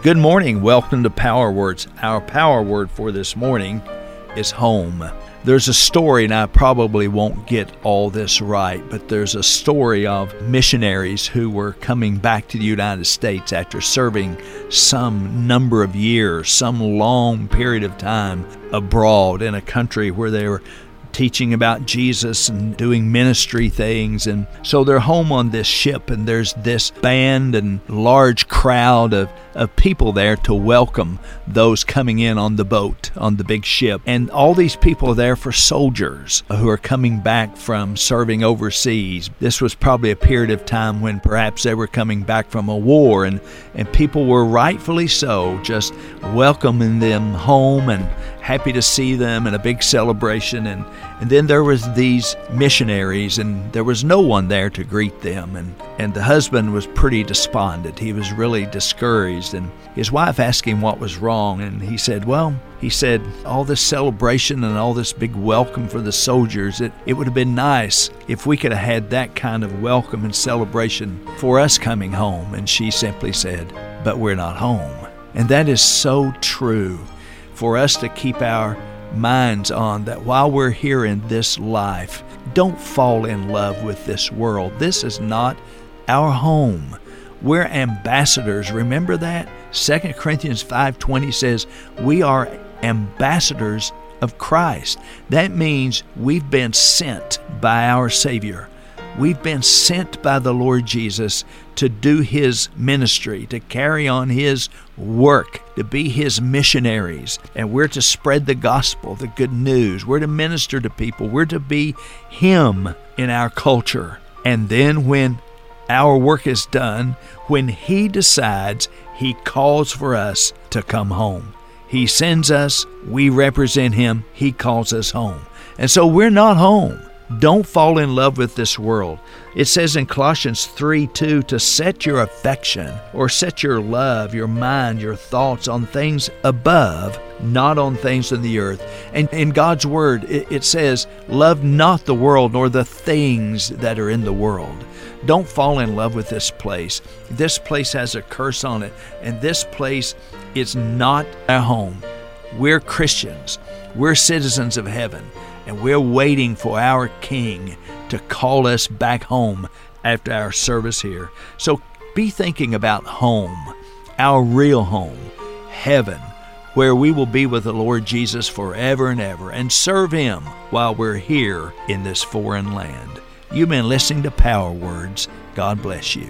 Good morning. Welcome to Power Words. Our power word for this morning is home. There's a story, and I probably won't get all this right, but there's a story of missionaries who were coming back to the United States after serving some number of years, some long period of time abroad in a country where they were teaching about Jesus and doing ministry things. And so they're home on this ship, and there's this band and large crowd of, of people there to welcome those coming in on the boat, on the big ship. And all these people are there for soldiers who are coming back from serving overseas. This was probably a period of time when perhaps they were coming back from a war, and, and people were rightfully so just welcoming them home and happy to see them and a big celebration. And and then there was these missionaries and there was no one there to greet them. And and the husband was pretty despondent. He was really discouraged. And his wife asked him what was wrong. And he said well he said all this celebration and all this big welcome for the soldiers it, it would have been nice if we could have had that kind of welcome and celebration for us coming home. And she simply said but we're not home. And that is so true for us to keep our minds on that while we're here in this life, don't fall in love with this world. This is not our home. We're ambassadors. Remember that? 2 Corinthians 5:20 says, "We are ambassadors of Christ." That means we've been sent by our Savior. We've been sent by the Lord Jesus to do His ministry, to carry on His work, to be His missionaries. And we're to spread the gospel, the good news. We're to minister to people. We're to be Him in our culture. And then when our work is done, when He decides, He calls for us to come home. He sends us, we represent Him, He calls us home. And so we're not home. Don't fall in love with this world. It says in Colossians 3 2 to set your affection or set your love, your mind, your thoughts on things above, not on things in the earth. And in God's Word, it, says, Love not the world nor the things that are in the world. Don't fall in love with this place. This place has a curse on it, and this place is not a home. We're Christians, we're citizens of heaven and we're waiting for our King to call us back home after our service here. So be thinking about home, our real home, heaven, where we will be with the Lord Jesus forever and ever and serve Him while we're here in this foreign land. You've been listening to Power Words. God bless you.